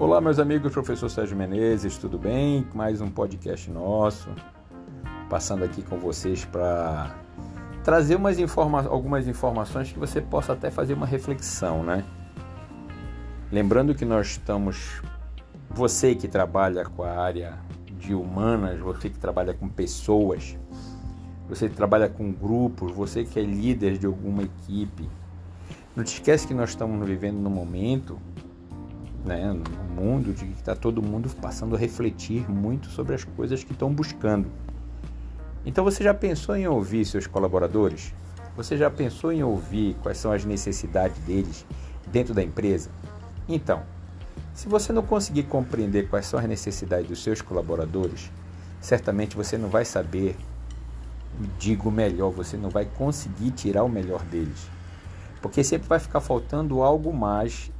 Olá, meus amigos, professor Sérgio Menezes, tudo bem? Mais um podcast nosso, passando aqui com vocês para trazer umas informa algumas informações que você possa até fazer uma reflexão, né? Lembrando que nós estamos, você que trabalha com a área de humanas, você que trabalha com pessoas, você que trabalha com grupos, você que é líder de alguma equipe, não te esquece que nós estamos vivendo num momento né, no mundo de que está todo mundo passando a refletir muito sobre as coisas que estão buscando. Então você já pensou em ouvir seus colaboradores? Você já pensou em ouvir quais são as necessidades deles dentro da empresa? Então, se você não conseguir compreender quais são as necessidades dos seus colaboradores, certamente você não vai saber, digo melhor, você não vai conseguir tirar o melhor deles. Porque sempre vai ficar faltando algo mais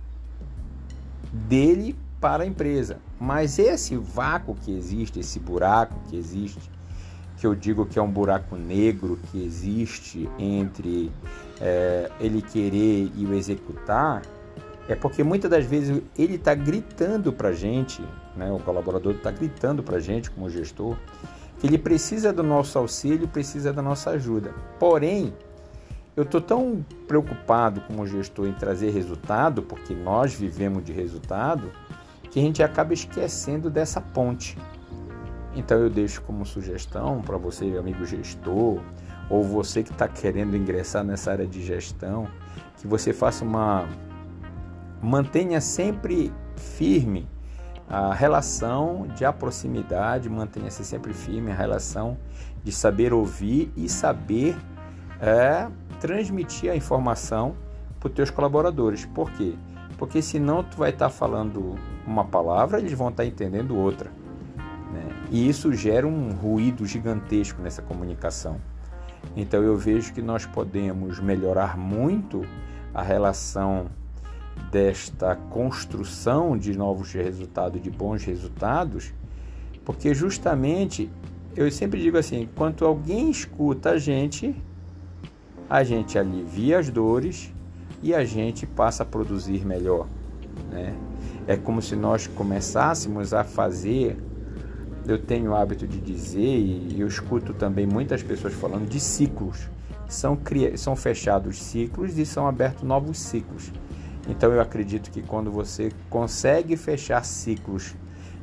dele para a empresa. Mas esse vácuo que existe, esse buraco que existe, que eu digo que é um buraco negro que existe entre é, ele querer e o executar, é porque muitas das vezes ele está gritando para a gente, né, o colaborador está gritando para a gente como gestor, que ele precisa do nosso auxílio, precisa da nossa ajuda. Porém, eu estou tão preocupado como gestor em trazer resultado, porque nós vivemos de resultado, que a gente acaba esquecendo dessa ponte. Então eu deixo como sugestão para você, amigo gestor, ou você que está querendo ingressar nessa área de gestão, que você faça uma. mantenha sempre firme a relação de proximidade, mantenha-se sempre firme a relação de saber ouvir e saber é, transmitir a informação para os teus colaboradores. Por quê? Porque senão tu vai estar tá falando uma palavra, eles vão estar tá entendendo outra. Né? E isso gera um ruído gigantesco nessa comunicação. Então eu vejo que nós podemos melhorar muito a relação desta construção de novos resultados, de bons resultados, porque justamente eu sempre digo assim, quando alguém escuta a gente, a gente alivia as dores e a gente passa a produzir melhor. Né? É como se nós começássemos a fazer. Eu tenho o hábito de dizer, e eu escuto também muitas pessoas falando de ciclos. São, são fechados ciclos e são abertos novos ciclos. Então eu acredito que quando você consegue fechar ciclos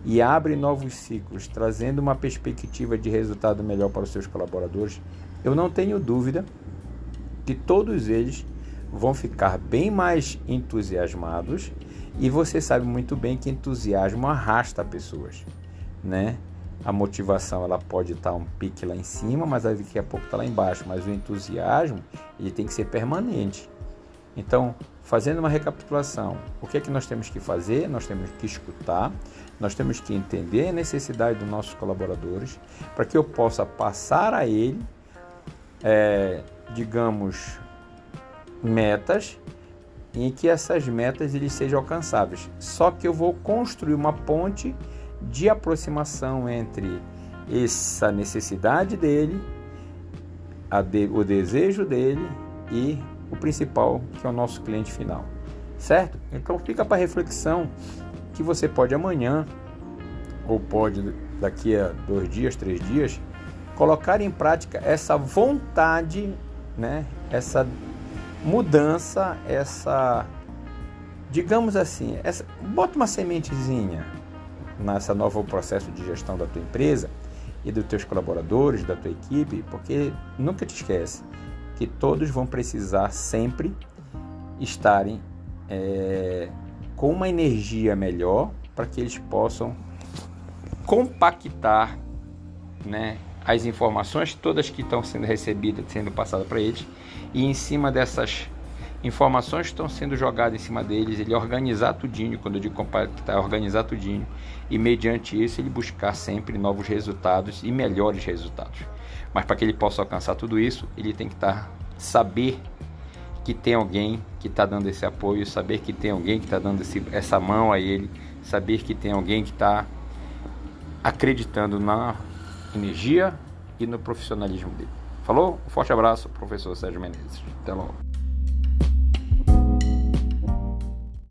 e abre novos ciclos, trazendo uma perspectiva de resultado melhor para os seus colaboradores, eu não tenho dúvida que todos eles vão ficar bem mais entusiasmados e você sabe muito bem que entusiasmo arrasta pessoas, né? A motivação ela pode estar um pique lá em cima, mas daqui a pouco está lá embaixo. Mas o entusiasmo ele tem que ser permanente. Então, fazendo uma recapitulação, o que é que nós temos que fazer? Nós temos que escutar, nós temos que entender a necessidade dos nossos colaboradores para que eu possa passar a ele é, digamos, metas em que essas metas eles sejam alcançáveis. Só que eu vou construir uma ponte de aproximação entre essa necessidade dele, de, o desejo dele e o principal, que é o nosso cliente final. Certo? Então fica para reflexão que você pode amanhã ou pode daqui a dois dias, três dias, colocar em prática essa vontade né? Essa mudança, essa digamos assim, essa, bota uma sementezinha nessa novo processo de gestão da tua empresa e dos teus colaboradores, da tua equipe, porque nunca te esquece que todos vão precisar sempre estarem é, com uma energia melhor para que eles possam compactar né, as informações todas que estão sendo recebidas, sendo passadas para eles, e em cima dessas informações que estão sendo jogadas em cima deles, ele organizar tudinho, quando eu digo compactar, organizar tudinho, e mediante isso ele buscar sempre novos resultados e melhores resultados. Mas para que ele possa alcançar tudo isso, ele tem que estar tá, saber que tem alguém que está dando esse apoio, saber que tem alguém que está dando esse, essa mão a ele, saber que tem alguém que está acreditando na energia e no profissionalismo dele. Falou? Um forte abraço, professor Sérgio Menezes. Até logo.